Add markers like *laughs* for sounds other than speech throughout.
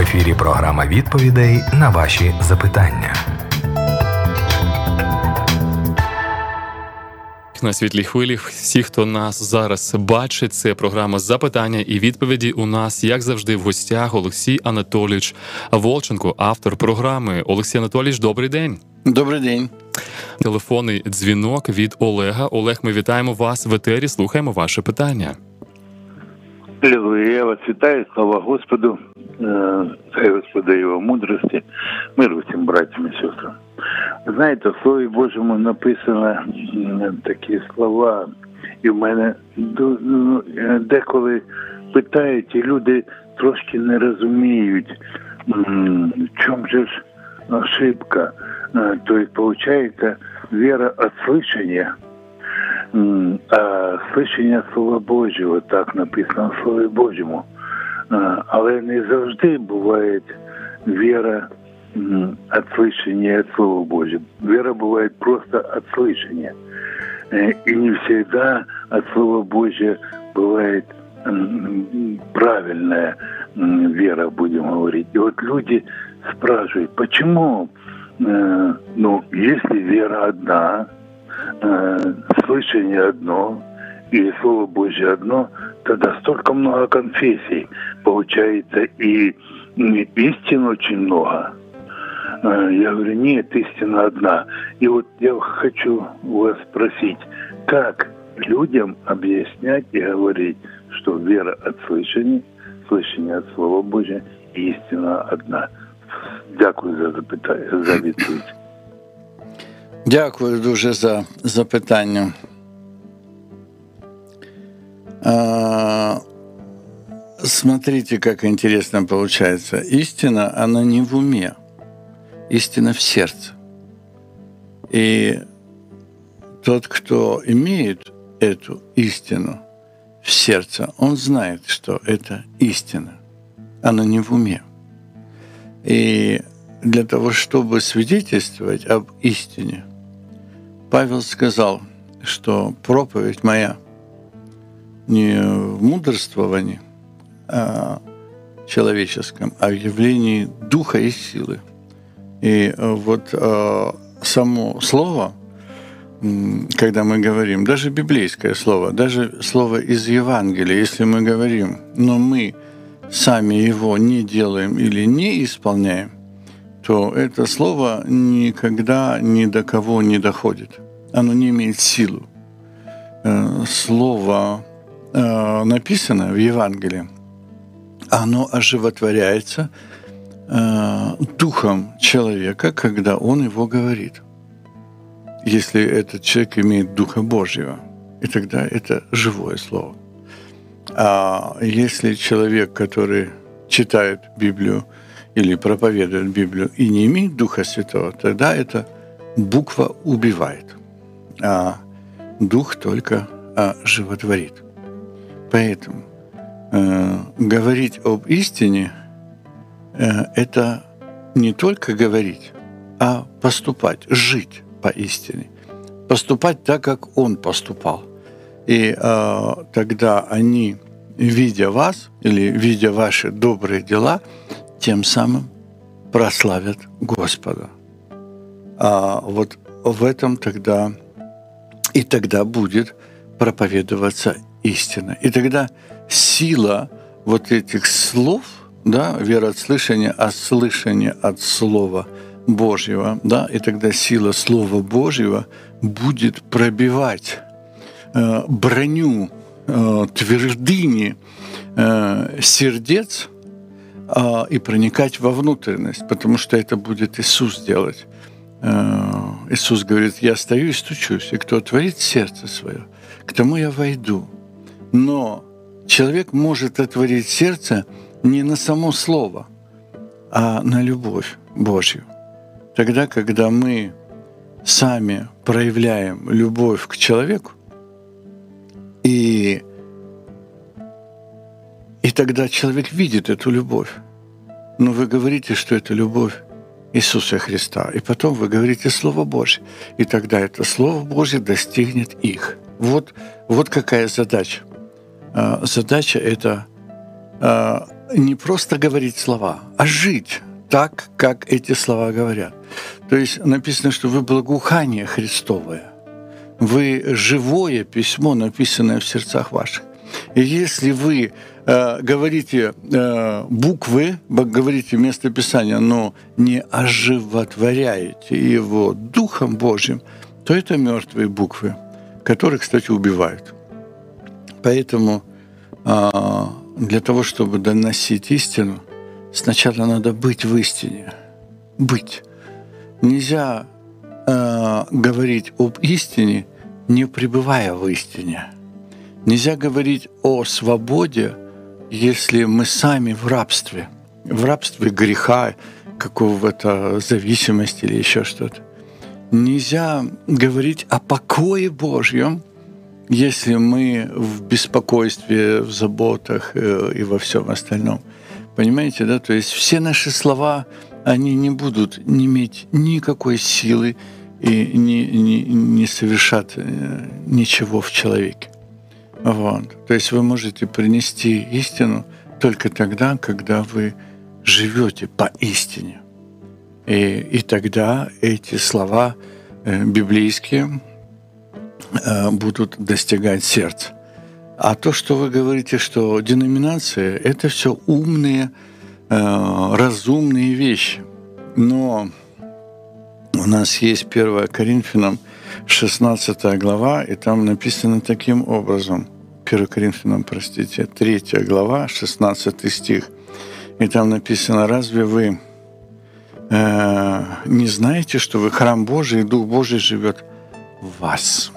ефірі програма відповідей на ваші запитання. На світлій хвилі всі, хто нас зараз бачить, це програма запитання і відповіді. У нас, як завжди, в гостях Олексій Анатолійович Волченко, автор програми. Олексій Анатолійович, добрий день. Добрий день. Телефонний дзвінок від Олега. Олег, ми вітаємо вас в етері. Слухаємо ваше питання. Аллилуйя, я вас вітаю, слава Господу, хай Господа його мудрості, мир усім братям і сестрам. Знаєте, в Слові Божому написано такі слова, і в мене ну, деколи питають, і люди трошки не розуміють, в чому же ж ошибка. Тобто, виходить, вера от а слышання Слова Божого, так написано в Слові Божому. Але не завжди буває віра от слышания от Слова Божьего. Вера бывает просто от слышания. И не всегда от Слова Божьего бывает правильная вера, будем говорить. И вот люди спрашивают, почему, ну, если вера одна, э, слышание одно и Слово Божье одно, тогда столько много конфессий получается, и истин очень много. Э, я говорю, нет, истина одна. И вот я хочу вас спросить, как людям объяснять и говорить, что вера от слышания, слышание от Слова и истина одна. Дякую за запитання, за *coughs* відповідь. Дякую дуже за запитання. А, смотрите, как интересно получается. Истина, она не в уме, истина в сердце. И тот, кто имеет эту истину в сердце, он знает, что это истина. Она не в уме. И для того, чтобы свидетельствовать об истине, Павел сказал, что проповедь моя не в мудрствовании а человеческом, а в явлении духа и силы. И вот э, само слово, когда мы говорим, даже библейское слово, даже слово из Евангелия, если мы говорим, но мы сами его не делаем или не исполняем, то это слово никогда ни до кого не доходит. Оно не имеет силу. Э, слово э, написано в Евангелии, оно оживотворяется э, духом человека, когда он его говорит. Если этот человек имеет Духа Божьего, и тогда это живое слово. А если человек, который читает Библию, или проповедует Библию и не имеет Духа Святого, тогда эта буква убивает, а Дух только а, животворит. Поэтому э, говорить об истине э, это не только говорить, а поступать, жить по истине, поступать так, как Он поступал. И э, тогда они, видя вас или видя ваши добрые дела, тем самым прославят Господа. А вот в этом тогда и тогда будет проповедоваться истина. И тогда сила вот этих слов, да, вера от слышания, а слышание от Слова Божьего, да, и тогда сила Слова Божьего будет пробивать э, броню э, твердыни э, сердец и проникать во внутренность, потому что это будет Иисус делать. Э, Иисус говорит, я стою и стучусь, и кто отворит сердце свое, к тому я войду. Но человек может отворить сердце не на само слово, а на любовь Божью. Тогда, когда мы сами проявляем любовь к человеку, и и тогда человек видит эту любовь. Но вы говорите, что это любовь Иисуса Христа. И потом вы говорите Слово Божье. И тогда это Слово Божье достигнет их. Вот, вот какая задача. А, задача – это а, не просто говорить слова, а жить так, как эти слова говорят. То есть написано, что вы благоухание Христовое, вы живое письмо, написанное в сердцах ваших. Если вы э, говорите э, буквы, говорите место Писания, но не оживотворяете его Духом Божьим, то это мертвые буквы, которые, кстати, убивают. Поэтому э, для того, чтобы доносить истину, сначала надо быть в истине. Быть. Нельзя э, говорить об истине, не пребывая в истине. Нельзя говорить о свободе, если мы сами в рабстве, в рабстве греха, какого-то зависимости или еще что-то. Нельзя говорить о покое Божьем, если мы в беспокойстве, в заботах э, и во всем остальном. Понимаете, да? То есть все наши слова, они не будут иметь никакой силы и не, не, не совершат э, ничего в человеке. Вот. То есть вы можете принести истину только тогда, когда вы живете по истине. И, и тогда эти слова э, библейские э, будут достигать сердца. А то, что вы говорите, что деноминация – это все умные, э, разумные вещи. Но у нас есть 1 Коринфянам 16 глава, и там написано таким образом. 1 Коринфянам, простите, 3 глава, 16 стих. И там написано, разве вы э, не знаете, что вы храм Божий, и Дух Божий живет в вас?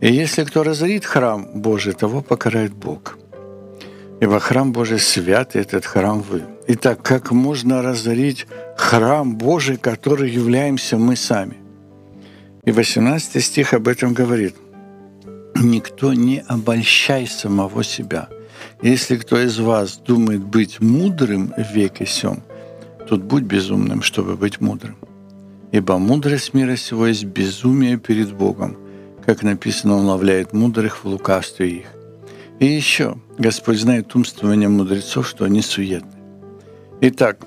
И если кто разорит храм Божий, того покарает Бог. Ибо храм Божий свят, и этот храм вы. Итак, как можно разорить храм Божий, который являемся мы сами? И 18 стих об этом говорит. «Никто не обольщай самого себя. Если кто из вас думает быть мудрым в веке сём, тот будь безумным, чтобы быть мудрым. Ибо мудрость мира сего есть безумие перед Богом, как написано, он ловляет мудрых в лукавстве их. И еще, Господь знает умствование мудрецов, что они суетны. Итак,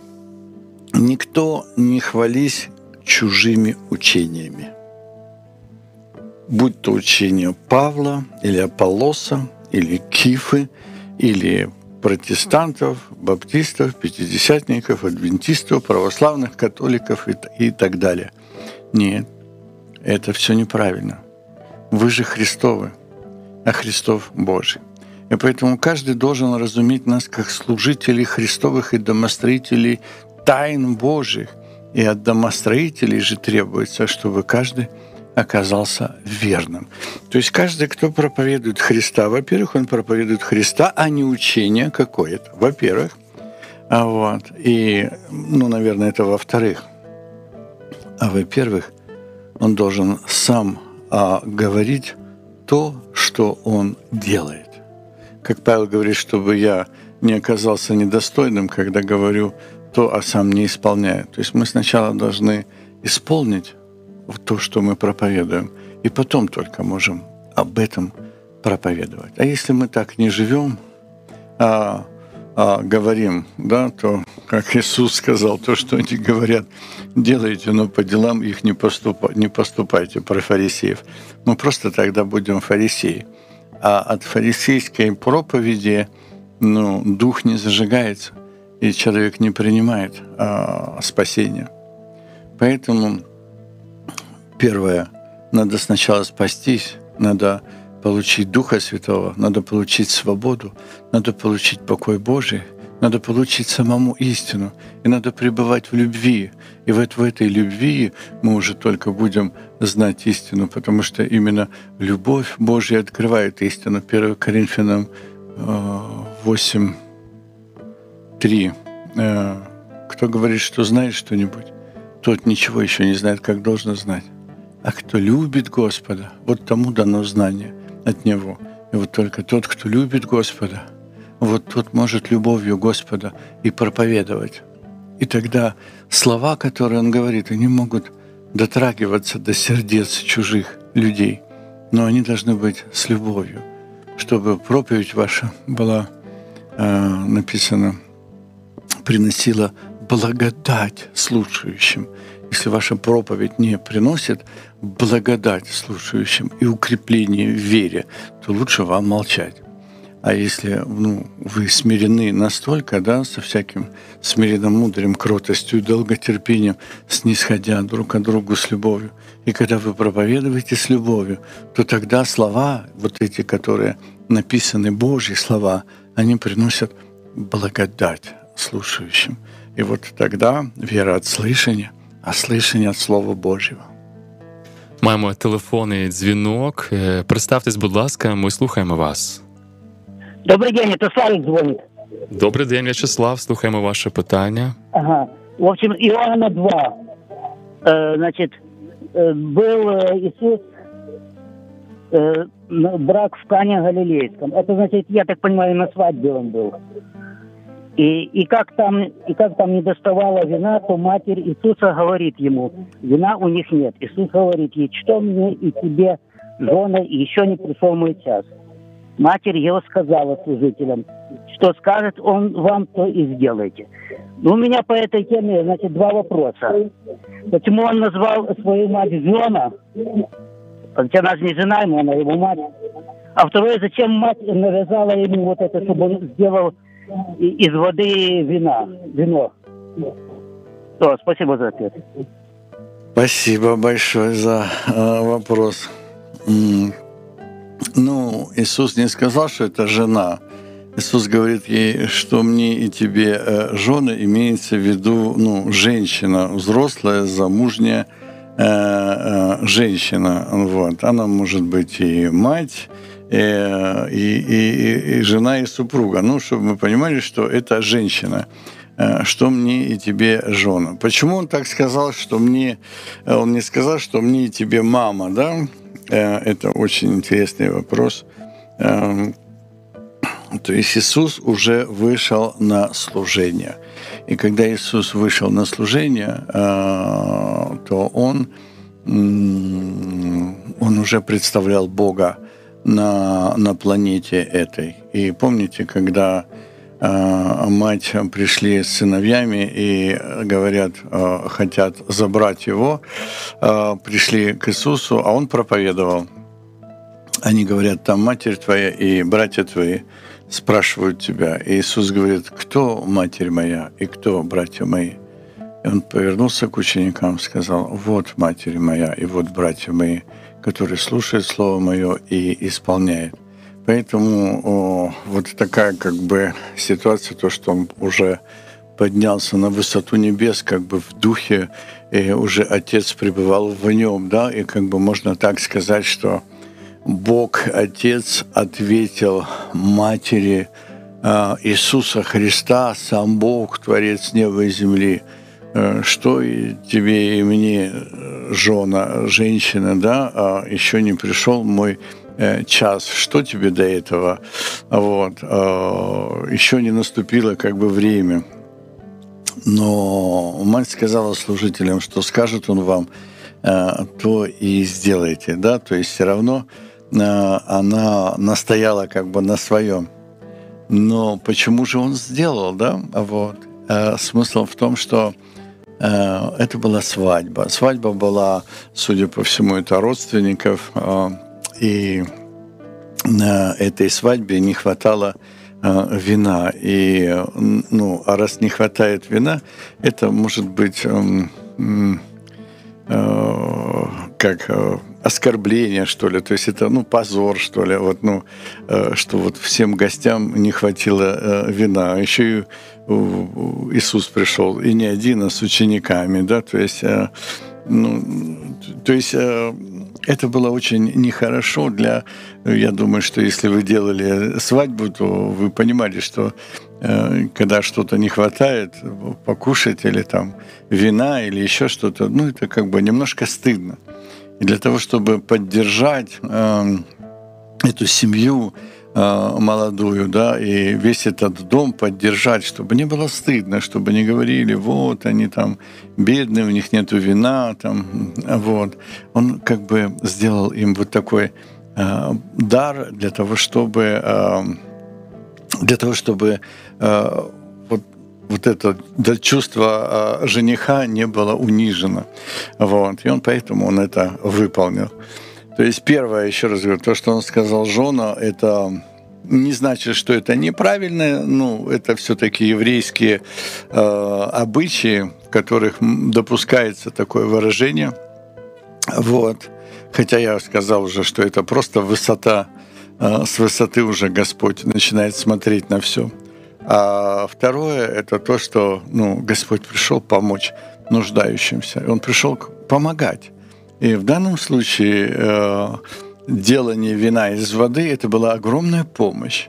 никто не хвались чужими учениями. Будь то учение Павла или Аполлоса, или Кифы, или протестантов, баптистов, пятидесятников, адвентистов, православных католиков и, так далее. Нет, это все неправильно. Вы же Христовы, а Христов Божий. И поэтому каждый должен разуметь нас как служителей Христовых и домостроителей тайн Божьих. И от домостроителей же требуется, чтобы каждый оказался верным. То есть каждый, кто проповедует Христа, во-первых, он проповедует Христа, а не учение какое-то, во-первых. А вот. И, ну, наверное, это во-вторых. А во-первых, он должен сам а, говорить то, что он делает. Как Павел говорит, чтобы я не оказался недостойным, когда говорю то, а сам не исполняю. То есть мы сначала должны исполнить то, что мы проповедуем, и потом только можем об этом проповедовать. А если мы так не живем, а, а говорим, да, то, как Иисус сказал, то, что они говорят, делайте, но по делам их не, поступ, не поступайте, про фарисеев. Мы просто тогда будем фарисеи. А от фарисейской проповеди ну, дух не зажигается, и человек не принимает а, спасения. Поэтому первое, надо сначала спастись, надо получить Духа Святого, надо получить свободу, надо получить покой Божий, надо получить самому истину, и надо пребывать в любви. И вот в этой любви мы уже только будем знать истину, потому что именно любовь Божья открывает истину. 1 Коринфянам 8, э, 3. Э, кто говорит, что знает что-нибудь, тот ничего еще не знает, как должен знать. А кто любит Господа, вот тому дано знание от Него. И вот только тот, кто любит Господа, вот тот может любовью Господа и проповедовать. И тогда слова, которые он говорит, они могут дотрагиваться до сердец чужих людей, но они должны быть с любовью, чтобы проповедь ваша была э, написана приносила благодать слушающим. Если ваша проповедь не приносит благодать слушающим и укрепление в вере, то лучше вам молчать. А если ну, вы смирены настолько, да, со всяким смиренным мудрым, кротостью, долготерпением, снисходя друг к другу с любовью, и когда вы проповедуете с любовью, то тогда слова, вот эти, которые написаны, Божьи слова, они приносят благодать слушающим. И вот тогда вера от слышания, а слышание от Слова Божьего. Маємо телефонний дзвінок. Представтесь, будь ласка, ми слухаємо вас. Добрый день, это Славик звонит. Добрий день, В'ячеслав. Слухаємо ваше питання. Ага. В общем, Иоанна 2. Э, значит, э, был э, Иисус э, брак в Кане Галилейском. Это значит, я так понимаю, на свадьбе он был. И, и, как там, и как там не доставала вина, то матерь Иисуса говорит ему, вина у них нет. Иисус говорит ей, что мне и тебе, жены, и еще не пришел мой час. Матерь его сказала служителям, что скажет он вам, то и сделайте. Ну, У меня по этой теме, значит, два вопроса. Почему он назвал свою мать жена? Хотя она же не жена ему, она его мать. А второе, зачем мать навязала ему вот это, чтобы он сделал из воды вина, вино? Все, спасибо за ответ. Спасибо большое за э, вопрос. Ну, Иисус не сказал, что это жена. Иисус говорит ей, что мне и тебе э, жены, имеется в виду ну, женщина, взрослая, замужняя э, э, женщина. Вот. Она может быть и мать, э, и, и- и- и жена, и супруга. Ну, чтобы мы понимали, что это женщина что мне и тебе жена. Почему он так сказал, что мне, он не сказал, что мне и тебе мама, да? Э, Это очень интересный вопрос. Эм, То есть Иисус уже вышел на служение. И когда Иисус вышел на служение, э, то он, он уже представлял Бога на, на планете этой. И помните, когда мать пришли с сыновьями и говорят, э, хотят забрать его, э, пришли к Иисусу, а он проповедовал. Они говорят, там матерь твоя и братья твои спрашивают тебя. И Иисус говорит, кто матерь моя и кто братья мои? И он повернулся к ученикам сказал, вот матерь моя и вот братья мои, которые слушают Слово Мое и исполняют. Поэтому о, вот такая как бы ситуация, то, что он уже поднялся на высоту небес, как бы в духе, и уже Отец пребывал в нем, да, и как бы можно так сказать, что Бог Отец ответил матери э, Иисуса Христа, сам Бог, Творец неба и земли, э, что и тебе и мне, э, жена, женщина, да, а еще не пришел мой час, что тебе до этого, вот, э, еще не наступило как бы время. Но мать сказала служителям, что скажет он вам, э, то и сделайте, да, то есть все равно э, она настояла как бы на своем. Но почему же он сделал, да, вот. Э, Смысл в том, что э, это была свадьба. Свадьба была, судя по всему, это родственников, э, и на этой свадьбе не хватало э, вина. И, ну, а раз не хватает вина, это может быть эм, э, как э, оскорбление, что ли. То есть это, ну, позор, что ли. Вот, ну, что вот всем гостям не хватило вина. А еще и Иисус пришел, и не один, а с учениками, да, то есть, ну, то есть это было очень нехорошо для, я думаю, что если вы делали свадьбу, то вы понимали, что э, когда что-то не хватает, покушать или там вина или еще что-то, ну это как бы немножко стыдно. И для того, чтобы поддержать э, эту семью молодую, да, и весь этот дом поддержать, чтобы не было стыдно, чтобы не говорили, вот они там бедные, у них нету вина, там, вот. Он как бы сделал им вот такой э, дар для того, чтобы э, для того, чтобы э, вот вот это да, чувство э, жениха не было унижено. Вот. И он поэтому он это выполнил. То есть первое, еще раз говорю, то, что он сказал Жона, это не значит, что это неправильно, ну, это все-таки еврейские э, обычаи, в которых допускается такое выражение. Вот. Хотя я сказал уже, что это просто высота, э, с высоты уже Господь начинает смотреть на все. А второе – это то, что ну, Господь пришел помочь нуждающимся. Он пришел помогать. И в данном случае э, делание вина из воды – это была огромная помощь.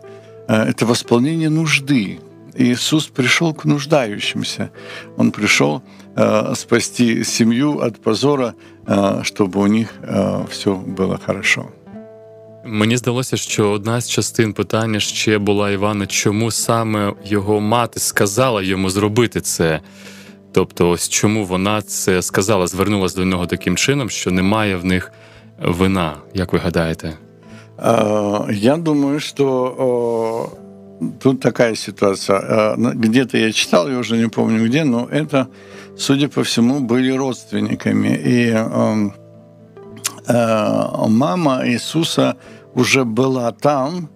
Э, это восполнение нужды. Иисус пришел к нуждающимся. Он пришел э, спасти семью от позора, э, чтобы у них э, все было хорошо. Мені здалося, що одна з частин питання ще була Івана, чому саме його мати сказала йому зробити це. Тобто, ось чому вона це сказала, звернулася до нього таким чином, що немає в них вина, як ви гадаєте? Я думаю, что тут такая ситуация. Где-то я читал, я уже не помню где, но это, судя по всему, были родственниками. И мама Иисуса уже была там,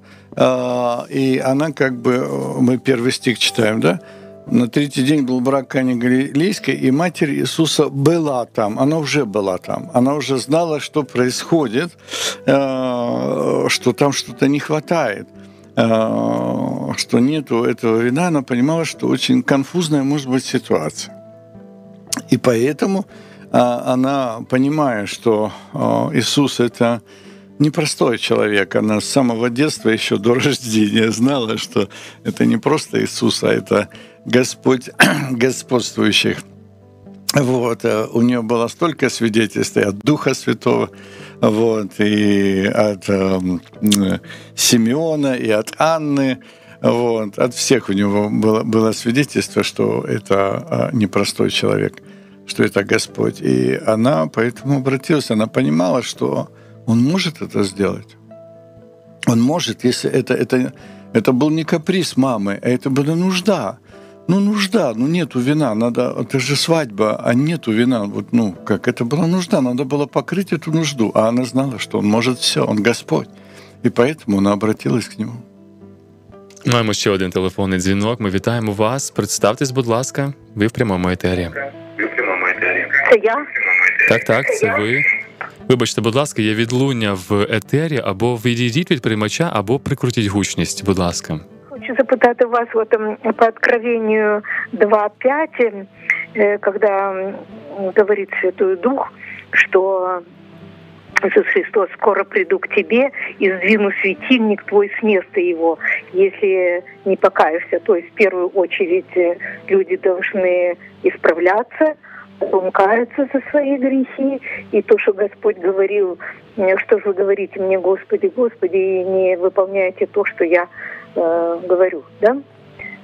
и она как бы, мы первый стих читаем, да, На третий день был брак Кани Галилейской, и Матерь Иисуса была там, она уже была там, она уже знала, что происходит, э, что там что-то не хватает, э, что нету этого вина, она понимала, что очень конфузная может быть ситуация. И поэтому э, она, понимая, что Иисус — это непростой человек. Она с самого детства, еще до рождения, знала, что это не просто Иисус, а это Господь *clears throat* господствующих. Вот. Э, у нее было столько свидетельств от Духа Святого, вот, и от э, Симеона, и от Анны. Вот. От всех у него было, было свидетельство, что это э, непростой человек, что это Господь. И она поэтому обратилась, она понимала, что он может это сделать. Он может, если это, это, это был не каприз мамы, а это была нужда Ну, нужда, ну нету вина, надо, это же свадьба, а нету вина. Вот, ну, как это была нужда, надо было покрыть эту нужду. А она знала, что он может все, он Господь. И поэтому она обратилась к нему. Маємо ще один телефонний дзвінок. Ми вітаємо вас. Представтесь, будь ласка, ви в прямому етері. Ви в прямому етері. Це я? Так, так, це ви. Вибачте, будь ласка, є відлуння в етері, або відійдіть від приймача, або прикрутіть гучність, будь ласка. Хочу запитати вас вот, по откровению 2.5, э, когда говорит Святой Дух, что Иисус Христос, скоро приду к тебе и сдвину светильник твой с места его, если не покаешься. То есть в первую очередь э, люди должны исправляться, потом каются за свои грехи. И то, что Господь говорил, э, что же вы говорите мне, Господи, Господи, и не выполняете то, что я э, говорю, да?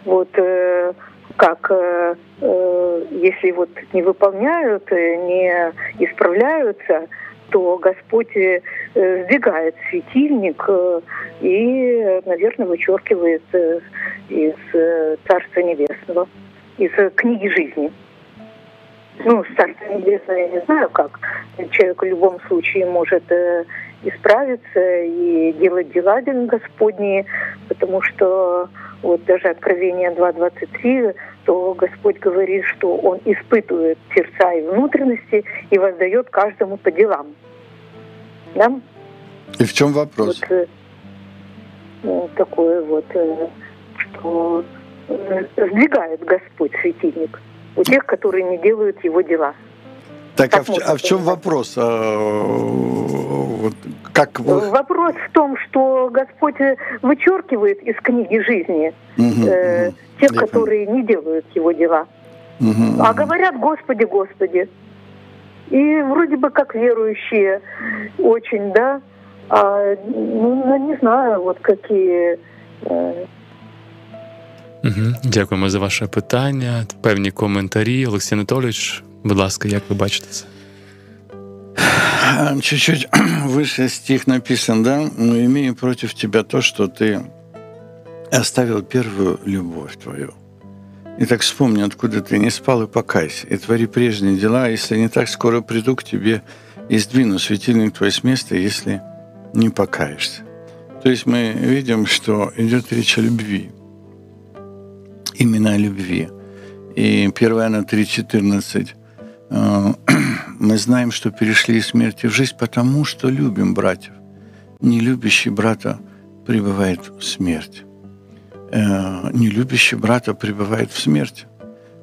Вот э, как э, э, если вот не выполняют, э, не исправляются, то Господь э, сдвигает светильник э, и, наверное, вычеркивает э, из э, Царства Небесного, из э, книги жизни ну, Царство Небесное, я не знаю как. Человек в любом случае может э, исправиться и делать дела Господние, потому что вот даже Откровение 2.23, то Господь говорит, что Он испытывает сердца и внутренности и воздает каждому по делам. Да? И в чем вопрос? Вот, э, ну, такое вот, э, что э, сдвигает Господь светильник у тех, которые не делают его дела. Так, а в, а в чем вопрос? А, вот, как вы... Вопрос в том, что Господь вычеркивает из книги жизни угу, э, угу. тех, Я которые понял. не делают его дела. Угу, а угу. говорят Господи, Господи. И вроде бы как верующие очень, да, а, ну, не знаю, вот какие э, Угу. Дякуємо за ваше питання, певні коментарі. Олексій Анатолійович, будь ласка, як ви бачите це? *clears throat* Чуть-чуть *clears throat* выше стих написан, да? «Но имею против тебя то, что ты оставил первую любовь твою». Итак, вспомни, откуда ты не спал, и покайся, и твори прежние дела. Если не так, скоро приду к тебе и сдвину светильник твой с места, если не покаешься. То есть мы видим, что идет речь о любви. Именно о любви. И 1 Иоанна 3,14 э, *clears throat* мы знаем, что перешли из смерти в жизнь, потому что любим братьев. Не любящий брата пребывает в смерти. Э, не любящий брата пребывает в смерти.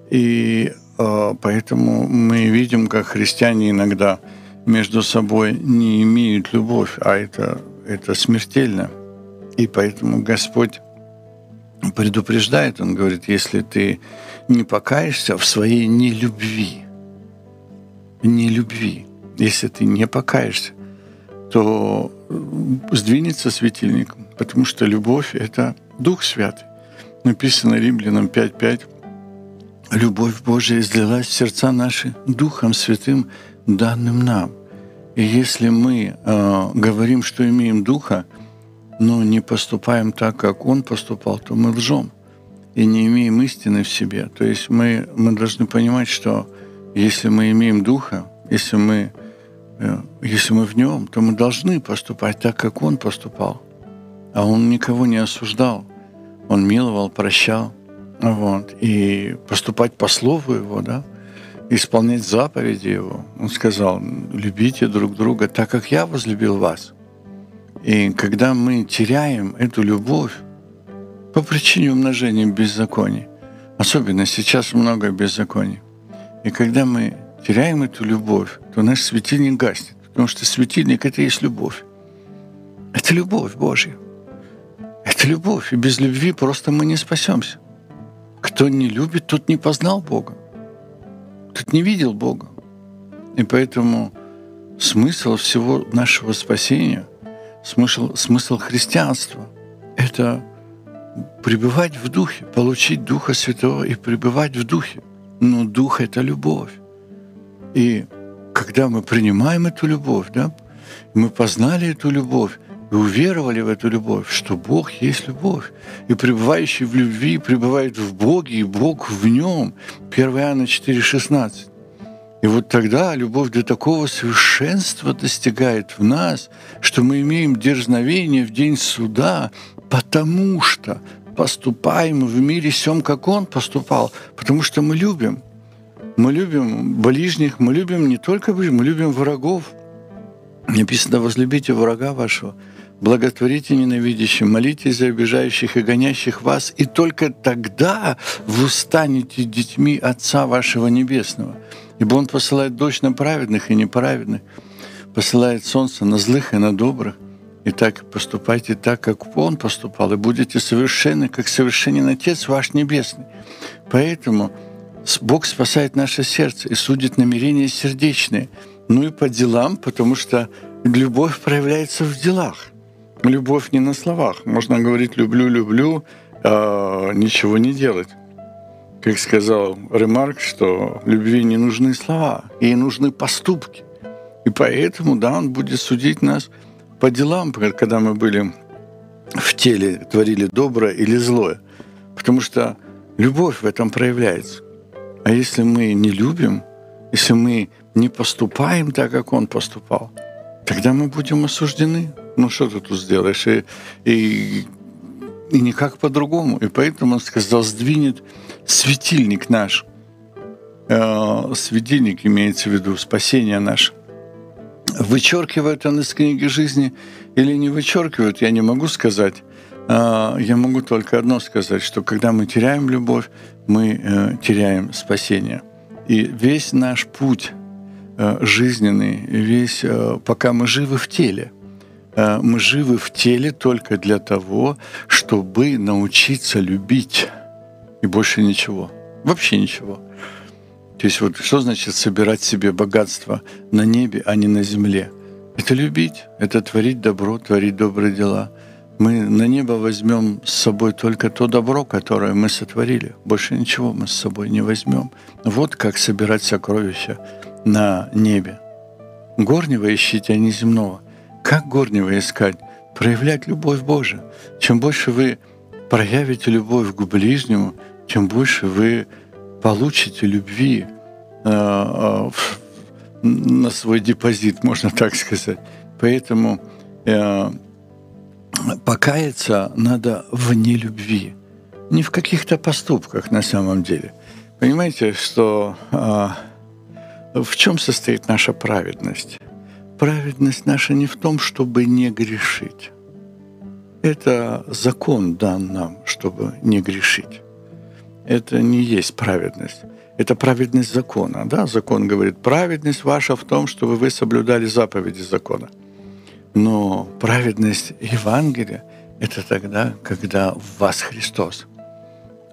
И э, поэтому мы видим, как христиане иногда между собой не имеют любовь, а это, это смертельно. И поэтому Господь предупреждает, Он говорит, если ты не покаешься в своей нелюбви, нелюбви, если ты не покаешься, то сдвинется светильник, потому что любовь — это Дух Святый. Написано Римлянам 5.5. Любовь Божия излилась в сердца наши Духом Святым, данным нам. И если мы э, говорим, что имеем Духа, но не поступаем так, как Он поступал, то мы лжем и не имеем истины в себе. То есть мы, мы должны понимать, что если мы имеем Духа, если мы, э, если мы в Нем, то мы должны поступать так, как Он поступал. А Он никого не осуждал. Он миловал, прощал. Вот. И поступать по слову Его, да, исполнять заповеди Его. Он сказал, любите друг друга так, как я возлюбил вас. И когда мы теряем эту любовь по причине умножения беззаконий, особенно сейчас много беззаконий, и когда мы теряем эту любовь, то наш светильник гаснет, потому что светильник — это и есть любовь. Это любовь Божья. Это любовь. И без любви просто мы не спасемся. Кто не любит, тот не познал Бога. Тот не видел Бога. И поэтому смысл всего нашего спасения, смысл, смысл христианства — это пребывать в Духе, получить Духа Святого и пребывать в Духе. Но Дух — это любовь. И когда мы принимаем эту любовь, да, мы познали эту любовь, и уверовали в эту любовь, что Бог есть любовь. И пребывающий в любви пребывает в Боге, и Бог в нем. 1 Иоанна 4,16. И вот тогда любовь до такого совершенства достигает в нас, что мы имеем дерзновение в день суда, потому что поступаем в мире всем, как Он поступал, потому что мы любим. Мы любим ближних, мы любим не только ближних, мы любим врагов. Написано, возлюбите врага вашего, благотворите ненавидящим, молитесь за обижающих и гонящих вас, и только тогда вы станете детьми Отца вашего Небесного. Ибо Он посылает дождь на праведных и неправедных, посылает солнце на злых и на добрых. И так поступайте так, как Он поступал, и будете совершенны, как совершенен Отец ваш Небесный. Поэтому Бог спасает наше сердце и судит намерения сердечные. Ну и по делам, потому что любовь проявляется в делах. Любовь не на словах. Можно говорить «люблю, люблю», а ничего не делать. Как сказал Ремарк, что любви не нужны слова, ей нужны поступки. И поэтому, да, он будет судить нас – по делам, когда мы были в теле, творили доброе или злое. Потому что любовь в этом проявляется. А если мы не любим, если мы не поступаем так, как он поступал, тогда мы будем осуждены. Ну что ты тут сделаешь? И, и, и никак по-другому. И поэтому он сказал, сдвинет светильник наш. Э, светильник имеется в виду спасение наше. Вычеркивают он из книги жизни или не вычеркивают, я не могу сказать. А, я могу только одно сказать, что когда мы теряем любовь, мы э, теряем спасение. И весь наш путь э, жизненный, весь, э, пока мы живы в теле, мы живы в теле только для того, чтобы научиться любить. И больше ничего. Вообще ничего. То есть вот что значит собирать себе богатство на небе, а не на земле? Это любить, это творить добро, творить добрые дела. Мы на небо возьмем с собой только то добро, которое мы сотворили. Больше ничего мы с собой не возьмем. Вот как собирать сокровища на небе. Горнего ищите, а не земного. Как горнего искать? Проявлять любовь Божию. Чем больше вы проявите любовь к ближнему, тем больше вы получите любви э, э, на свой депозит, можно так сказать. Поэтому э, покаяться надо вне любви, не в каких-то поступках на самом деле. Понимаете, что в чем состоит наша праведность? Праведность наша не в том, чтобы не грешить. Это закон дан нам, чтобы не грешить. Это не есть праведность. Это праведность закона. Да? Закон говорит, праведность ваша в том, чтобы вы соблюдали заповеди закона. Но праведность Евангелия – это тогда, когда в вас Христос.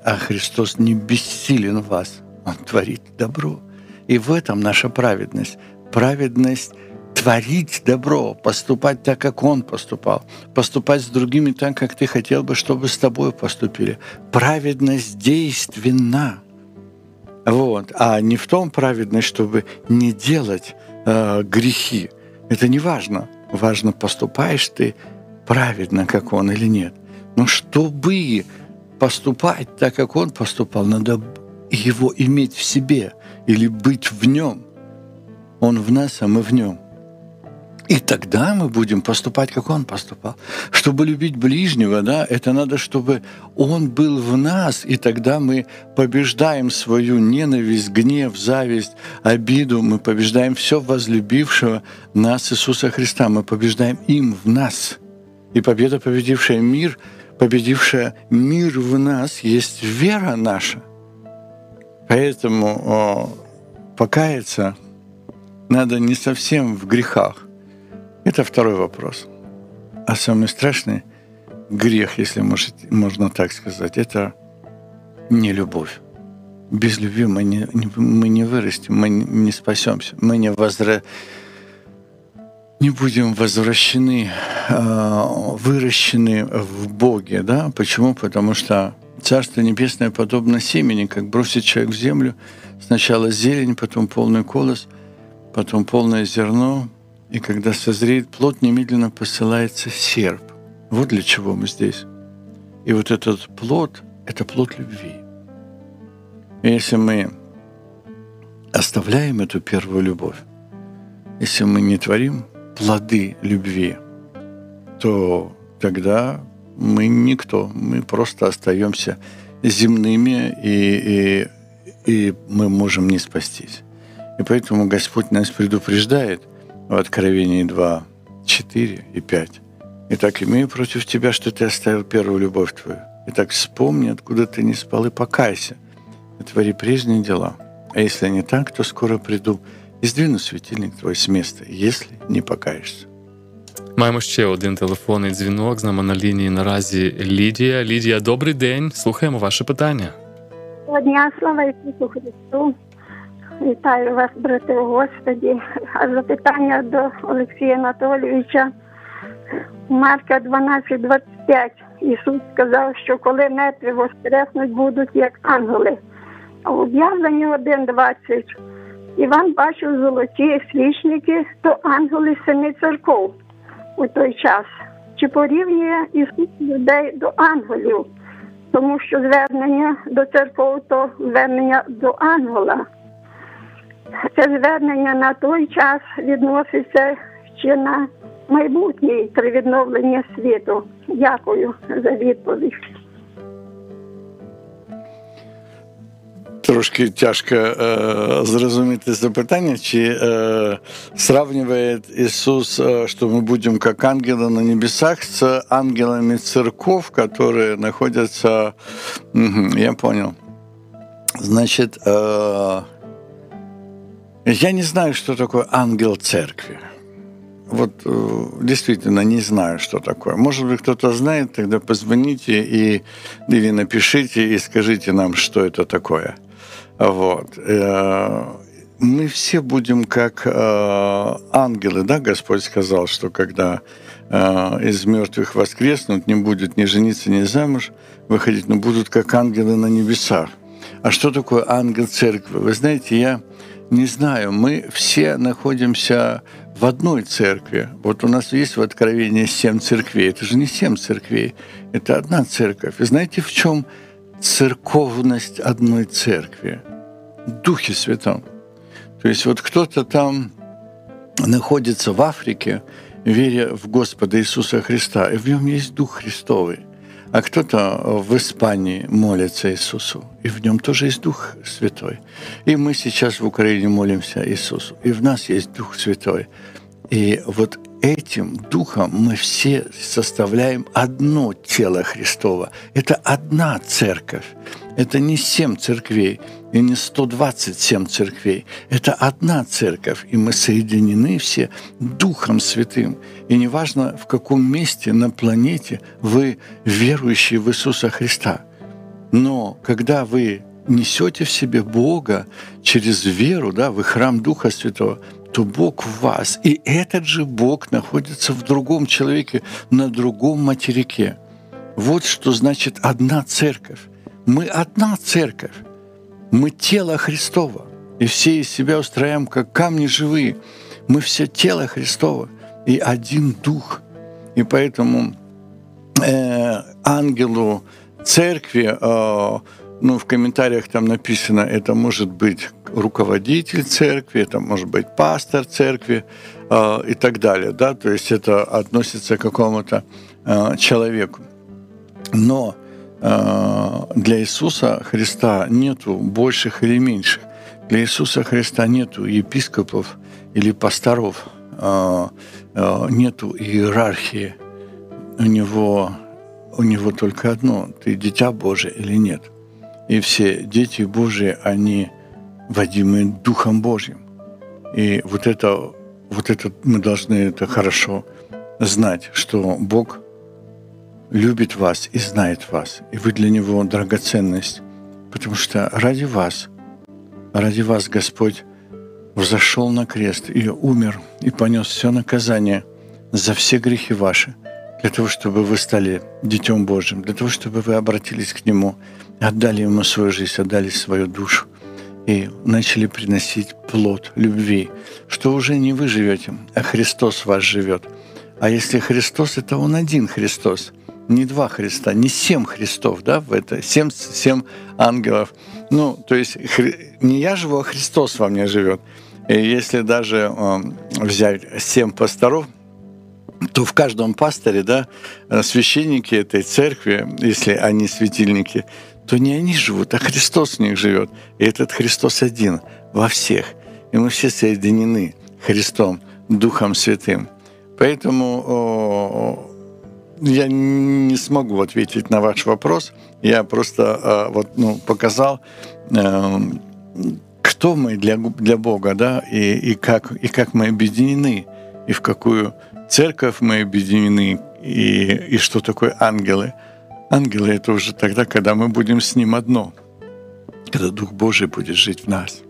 А Христос не бессилен в вас. Он творит добро. И в этом наша праведность. Праведность творить добро, поступать так, как Он поступал, поступать с другими так, как ты хотел бы, чтобы с тобой поступили. Праведность действенна. Вот. А не в том праведность, чтобы не делать э, грехи. Это не важно. Важно, поступаешь ты праведно, как он или нет. Но чтобы поступать так, как он поступал, надо его иметь в себе или быть в нем. Он в нас, а мы в нем. И тогда мы будем поступать, как Он поступал. Чтобы любить ближнего, да, это надо, чтобы Он был в нас, и тогда мы побеждаем свою ненависть, гнев, зависть, обиду, мы побеждаем все возлюбившего нас Иисуса Христа, мы побеждаем им в нас. И победа, победившая мир, победившая мир в нас, есть вера наша. Поэтому о, покаяться надо не совсем в грехах, это второй вопрос. А самый страшный грех, если может, можно так сказать, это не любовь. Без любви мы не, не, мы не вырастем, мы не спасемся, мы не возра... не будем возвращены, а, выращены в Боге. Да? Почему? Потому что Царство Небесное подобно семени, как бросит человек в землю, сначала зелень, потом полный колос, потом полное зерно, и когда созреет плод, немедленно посылается серп. Вот для чего мы здесь. И вот этот плод – это плод любви. И если мы оставляем эту первую любовь, если мы не творим плоды любви, то тогда мы никто, мы просто остаемся земными, и, и, и мы можем не спастись. И поэтому Господь нас предупреждает – в Откровении 2, 4 и 5. «Итак, имею против тебя, что ты оставил первую любовь твою. Итак, вспомни, откуда ты не спал, и покайся, и твори прежние дела. А если не так, то скоро приду і здвину світильник твой з міста, якщо не покаєшся. Маємо ще один телефонний дзвінок. З нами на лінії наразі Лідія. Лідія, добрий день. Слухаємо ваше питання. Доброго дня, слава Ісусу Христу. Вітаю вас, брати Господі. А запитання до Олексія Анатолійовича. Марка 12.25. Ісус сказав, що коли мертві воскреснуть, будуть як ангели. А в об'явленні 1.20. Іван бачив золоті свічники, то ангели семи церков у той час. Чи порівнює Ісус людей до ангелів? Тому що звернення до церков то звернення до ангела це звернення на той час відноситься ще на майбутнє при відновленні світу. Дякую за відповідь. Трошки тяжко е, зрозуміти запитання, чи е, сравниває Ісус, е, що ми будемо як ангели на небесах з ангелами церков, які знаходяться. Угу, я понял. Значит, э, я не знаю, что такое ангел церкви. Вот э, действительно не знаю, что такое. Может быть, кто-то знает, тогда позвоните и, или напишите и скажите нам, что это такое. Вот. Э, мы все будем как э, ангелы, да, Господь сказал, что когда из мертвых воскреснут, не будет ни жениться, ни замуж выходить, но будут как ангелы на небесах. А что такое ангел церкви? Вы знаете, я не знаю, мы все находимся в одной церкви. Вот у нас есть в Откровении семь церквей. Это же не семь церквей, это одна церковь. И знаете, в чем церковность одной церкви, Духе Святом. То есть вот кто-то там находится в Африке, веря в Господа Иисуса Христа, и в нем есть Дух Христовый. А кто-то в Испании молится Иисусу, и в нем тоже есть Дух Святой. И мы сейчас в Украине молимся Иисусу, и в нас есть Дух Святой. И вот этим духом мы все составляем одно тело Христово. Это одна церковь. Это не семь церквей и не 127 церквей. Это одна церковь, и мы соединены все Духом Святым. И неважно, в каком месте на планете вы верующие в Иисуса Христа. Но когда вы несете в себе Бога через веру, да, вы храм Духа Святого, то Бог в вас. И этот же Бог находится в другом человеке, на другом материке. Вот что значит одна церковь. Мы одна церковь. Мы тело Христово. И все из себя устраиваем, как камни живые. Мы все тело Христово и один дух. И поэтому э, ангелу церкви э, ну, в комментариях там написано, это может быть руководитель церкви, это может быть пастор церкви э, и так далее, да, то есть это относится к какому-то э, человеку. Но э, для Иисуса Христа нету больших или меньших. Для Иисуса Христа нету епископов или пасторов, э, э, нету иерархии. У него, у него только одно – ты дитя Божие или нет – и все дети Божьи, они водимы Духом Божьим. И вот это, вот это мы должны это хорошо знать, что Бог любит вас и знает вас, и вы для Него драгоценность, потому что ради вас, ради вас Господь взошел на крест и умер, и понес все наказание за все грехи ваши, для того, чтобы вы стали Детем Божьим, для того, чтобы вы обратились к Нему – отдали Ему свою жизнь, отдали свою душу и начали приносить плод любви, что уже не вы живете, а Христос вас живет. А если Христос, это Он один Христос, не два Христа, не семь Христов, да, в это, семь, семь ангелов. Ну, то есть не я живу, а Христос во мне живет. И если даже э, взять семь пасторов, то в каждом пасторе, да, священники этой церкви, если они светильники, то не они живут, а Христос в них живет. И этот Христос один во всех. И мы все соединены Христом, Духом Святым. Поэтому о, я не смогу ответить на ваш вопрос. Я просто э, вот, ну, показал, э, кто мы для, для Бога, да, и, и, как, и как мы объединены, и в какую церковь мы объединены, и, и что такое ангелы – Ангелы — это уже тогда, когда мы будем с Ним одно, когда Дух Божий буде жити в нас.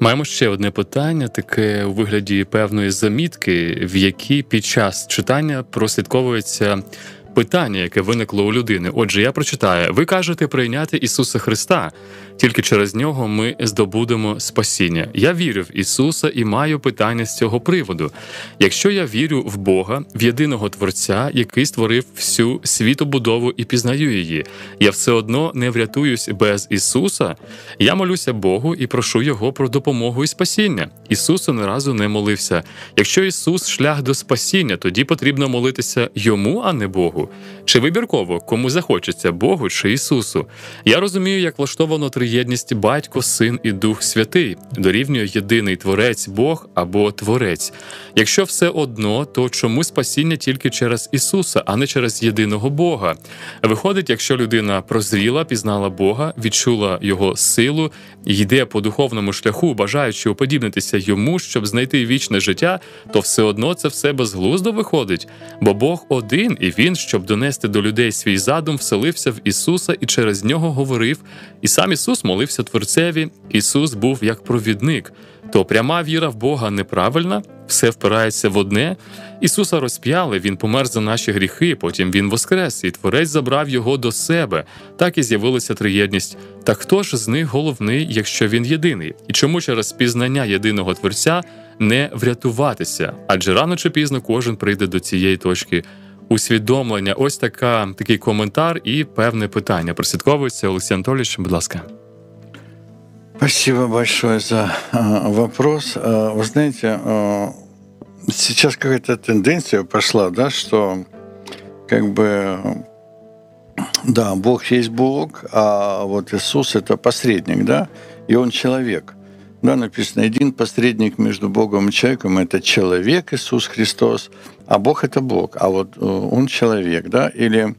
Маємо ще одне питання, таке у вигляді певної замітки, в якій під час читання прослідковується питання, яке виникло у людини. Отже, я прочитаю: ви кажете прийняти Ісуса Христа, тільки через нього ми здобудемо спасіння. Я вірю в Ісуса і маю питання з цього приводу. Якщо я вірю в Бога, в єдиного Творця, який створив всю світобудову і пізнаю її, я все одно не врятуюсь без Ісуса. Я молюся Богу і прошу Його про допомогу і спасіння. Ісусу не разу не молився. Якщо Ісус шлях до спасіння, тоді потрібно молитися йому, а не Богу. Чи вибірково кому захочеться Богу чи Ісусу? Я розумію, як влаштовано триєдність Батько, Син і Дух Святий, дорівнює єдиний творець Бог або Творець. Якщо все одно, то чому спасіння тільки через Ісуса, а не через єдиного Бога? Виходить, якщо людина прозріла, пізнала Бога, відчула його силу, йде по духовному шляху, бажаючи уподібнитися йому, щоб знайти вічне життя, то все одно це все безглуздо виходить, бо Бог один, і він, щоб донести до людей свій задум, вселився в Ісуса і через нього говорив. І сам Ісус молився Творцеві. Ісус був як провідник. То пряма віра в Бога неправильна, все впирається в одне. Ісуса розп'яли, Він помер за наші гріхи, потім Він воскрес, і Творець забрав його до себе. Так і з'явилася триєдність. Та хто ж з них головний, якщо він єдиний? І чому через пізнання єдиного Творця не врятуватися? Адже рано чи пізно кожен прийде до цієї точки усвідомлення. Ось така такий коментар і певне питання. Прослідковується Олексій Анатолійович, будь ласка. Спасибо большое за э, вопрос. Э, вы знаете, э, сейчас какая-то тенденция пошла, да, что как бы да, Бог есть Бог, а вот Иисус это посредник, да, и Он человек. Да, написано, один посредник между Богом и человеком – это человек Иисус Христос, а Бог – это Бог, а вот Он человек, да, или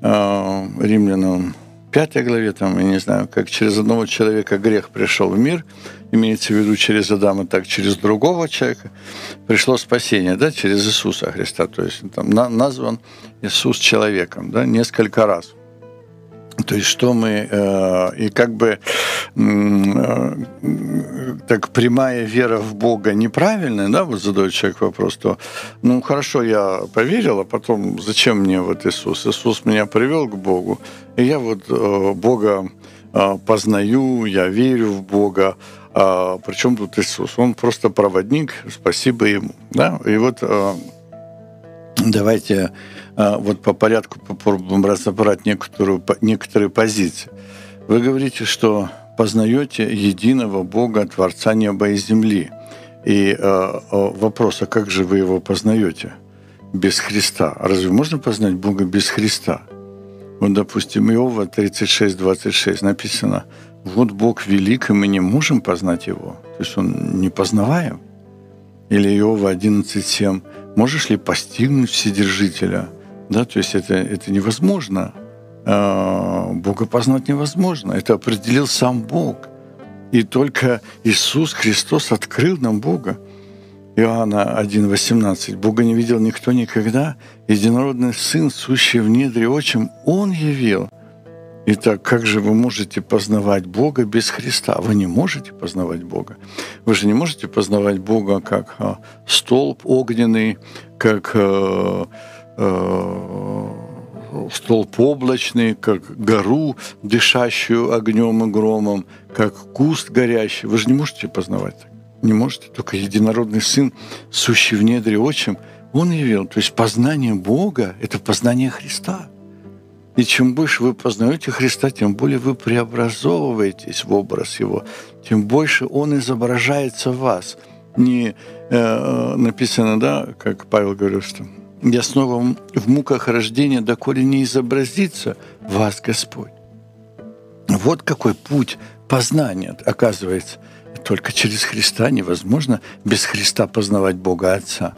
э, римлянам 5 главе, там, я не знаю, как через одного человека грех пришел в мир, имеется в виду через Адама, так через другого человека пришло спасение, да, через Иисуса Христа. То есть там назван Иисус человеком, да, несколько раз. То есть что мы э, и как бы э, так прямая вера в Бога неправильная, да, вот задает человек вопрос, то ну хорошо, я поверил, а потом зачем мне вот Иисус? Иисус меня привел к Богу, и я вот э, Бога э, познаю, я верю в Бога, а причем тут Иисус? Он просто проводник, спасибо ему, да, и вот э, давайте вот по порядку попробуем разобрать некоторую, некоторые позиции. Вы говорите, что познаете единого Бога, Творца неба и земли. И э, вопрос, а как же вы его познаете без Христа? Разве можно познать Бога без Христа? Вот, допустим, Иова 36-26 написано, вот Бог велик, и мы не можем познать Его. То есть Он не познаваем. Или Иова 11.7, можешь ли постигнуть Вседержителя – да, то есть это, это невозможно. А, Бога познать невозможно. Это определил сам Бог. И только Иисус Христос открыл нам Бога. Иоанна 1,18. Бога не видел никто никогда. Единородный Сын, сущий в недре отчим, Он явил. Итак, как же вы можете познавать Бога без Христа? Вы не можете познавать Бога. Вы же не можете познавать Бога как а, столб огненный, как а, столб облачный, как гору, дышащую огнем и громом, как куст горящий. Вы же не можете познавать. Не можете. Только единородный Сын, сущий в недре отчим, Он явил. То есть познание Бога – это познание Христа. И чем больше вы познаете Христа, тем более вы преобразовываетесь в образ Его, тем больше Он изображается в вас. Не э, написано, да, как Павел говорил, что я снова в муках рождения, доколе не изобразится вас Господь. Вот какой путь познания, оказывается. Только через Христа невозможно без Христа познавать Бога Отца.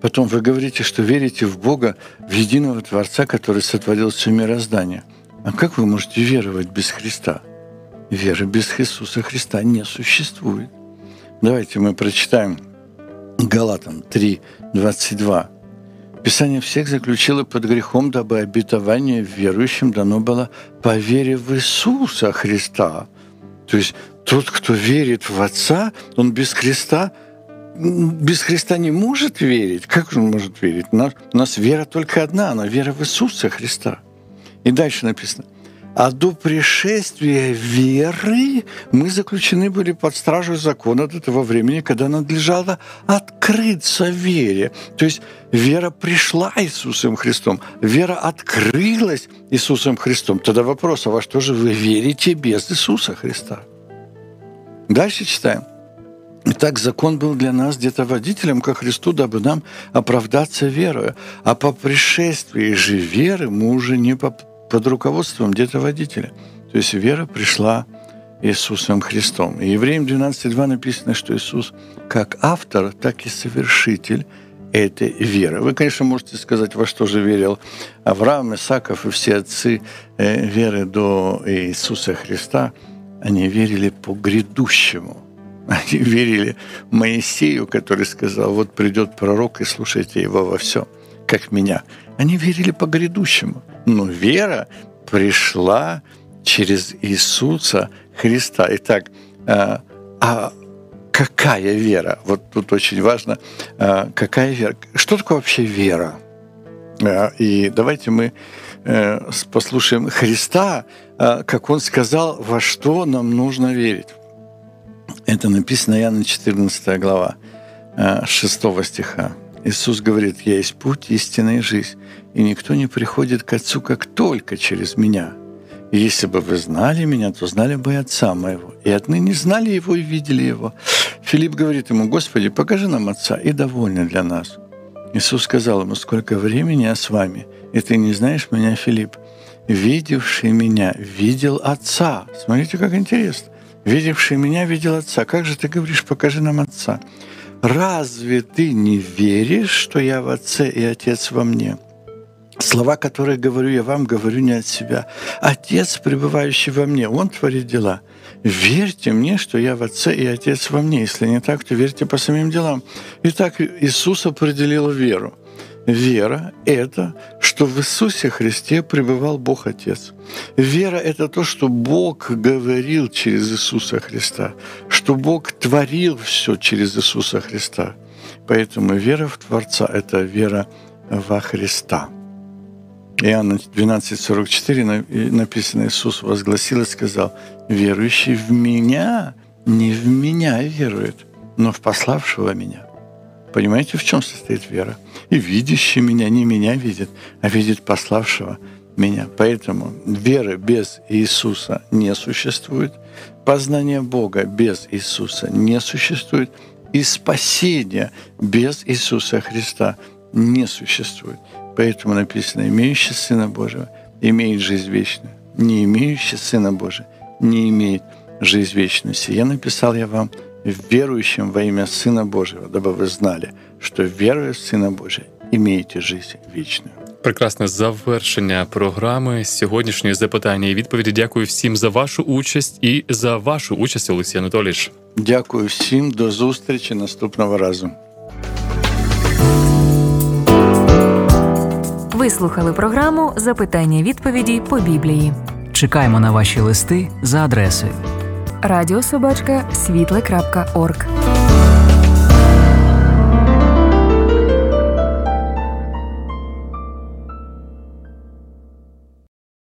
Потом вы говорите, что верите в Бога, в единого Творца, который сотворил все мироздание. А как вы можете веровать без Христа? Веры без Иисуса Христа не существует. Давайте мы прочитаем Галатам 3, 22. Писание всех заключило под грехом, дабы обетование верующим дано было по вере в Иисуса Христа. То есть тот, кто верит в Отца, он без Христа без Христа не может верить. Как же он может верить? У нас, у нас вера только одна, она вера в Иисуса Христа. И дальше написано – а до пришествия веры мы заключены были под стражу закона до того времени, когда надлежало открыться вере. То есть вера пришла Иисусом Христом, вера открылась Иисусом Христом. Тогда вопрос, а во что же вы верите без Иисуса Христа? Дальше читаем. Итак, закон был для нас где-то водителем ко Христу, дабы нам оправдаться верою. А по пришествии же веры мы уже не по под руководством где-то водителя. То есть вера пришла Иисусом Христом. И Евреям 12.2 написано, что Иисус как автор, так и совершитель этой веры. Вы, конечно, можете сказать, во что же верил Авраам, Исаков и все отцы э, веры до Иисуса Христа. Они верили по грядущему. *laughs* Они верили Моисею, который сказал, вот придет пророк и слушайте его во всем, как меня. Они верили по грядущему. Но вера пришла через Иисуса Христа. Итак, а, а какая вера? Вот тут очень важно, а, какая вера? Что такое вообще вера? А, и давайте мы э, послушаем Христа, как Он сказал, во что нам нужно верить. Это написано Иоанна 14 глава, 6 стиха. Иисус говорит, «Я есть путь, истина жизнь, и никто не приходит к Отцу, как только через Меня. И если бы вы знали Меня, то знали бы и Отца Моего, и отныне знали Его и видели Его». Филипп говорит ему, «Господи, покажи нам Отца, и довольно для нас». Иисус сказал ему, «Сколько времени я с вами, и ты не знаешь Меня, Филипп? Видевший Меня видел Отца». Смотрите, как интересно. «Видевший Меня видел Отца». Как же ты говоришь, покажи нам Отца? Разве ты не веришь, что я в Отце и Отец во мне? Слова, которые говорю я вам, говорю не от себя. Отец, пребывающий во мне, Он творит дела. Верьте мне, что я в Отце и Отец во мне. Если не так, то верьте по самим делам. Итак, Иисус определил веру. Вера – это, что в Иисусе Христе пребывал Бог Отец. Вера – это то, что Бог говорил через Иисуса Христа, что Бог творил все через Иисуса Христа. Поэтому вера в Творца – это вера во Христа. Иоанна 12,44 написано, Иисус возгласил и сказал, «Верующий в Меня не в Меня верует, но в пославшего Меня». Понимаете, в чем состоит вера? И видящий меня не меня видит, а видит пославшего меня. Поэтому веры без Иисуса не существует, познание Бога без Иисуса не существует, и спасение без Иисуса Христа не существует. Поэтому написано, имеющий Сына Божьего имеет жизнь вечную, не имеющий Сына Божьего не имеет жизнь вечную. Я написал я вам – верующим во имя Сына Божьего, дабы вы знали, что веруя в Сына Божия, имеете жизнь вечную. Прекрасне завершення програми сьогоднішньої запитання і відповіді. Дякую всім за вашу участь і за вашу участь, Олексій Анатолійович. Дякую всім, до зустрічі наступного разу. Ви слухали програму Запитання відповіді по Біблії. Чекаємо на ваші листи за адресою Радіособачка світле.орг.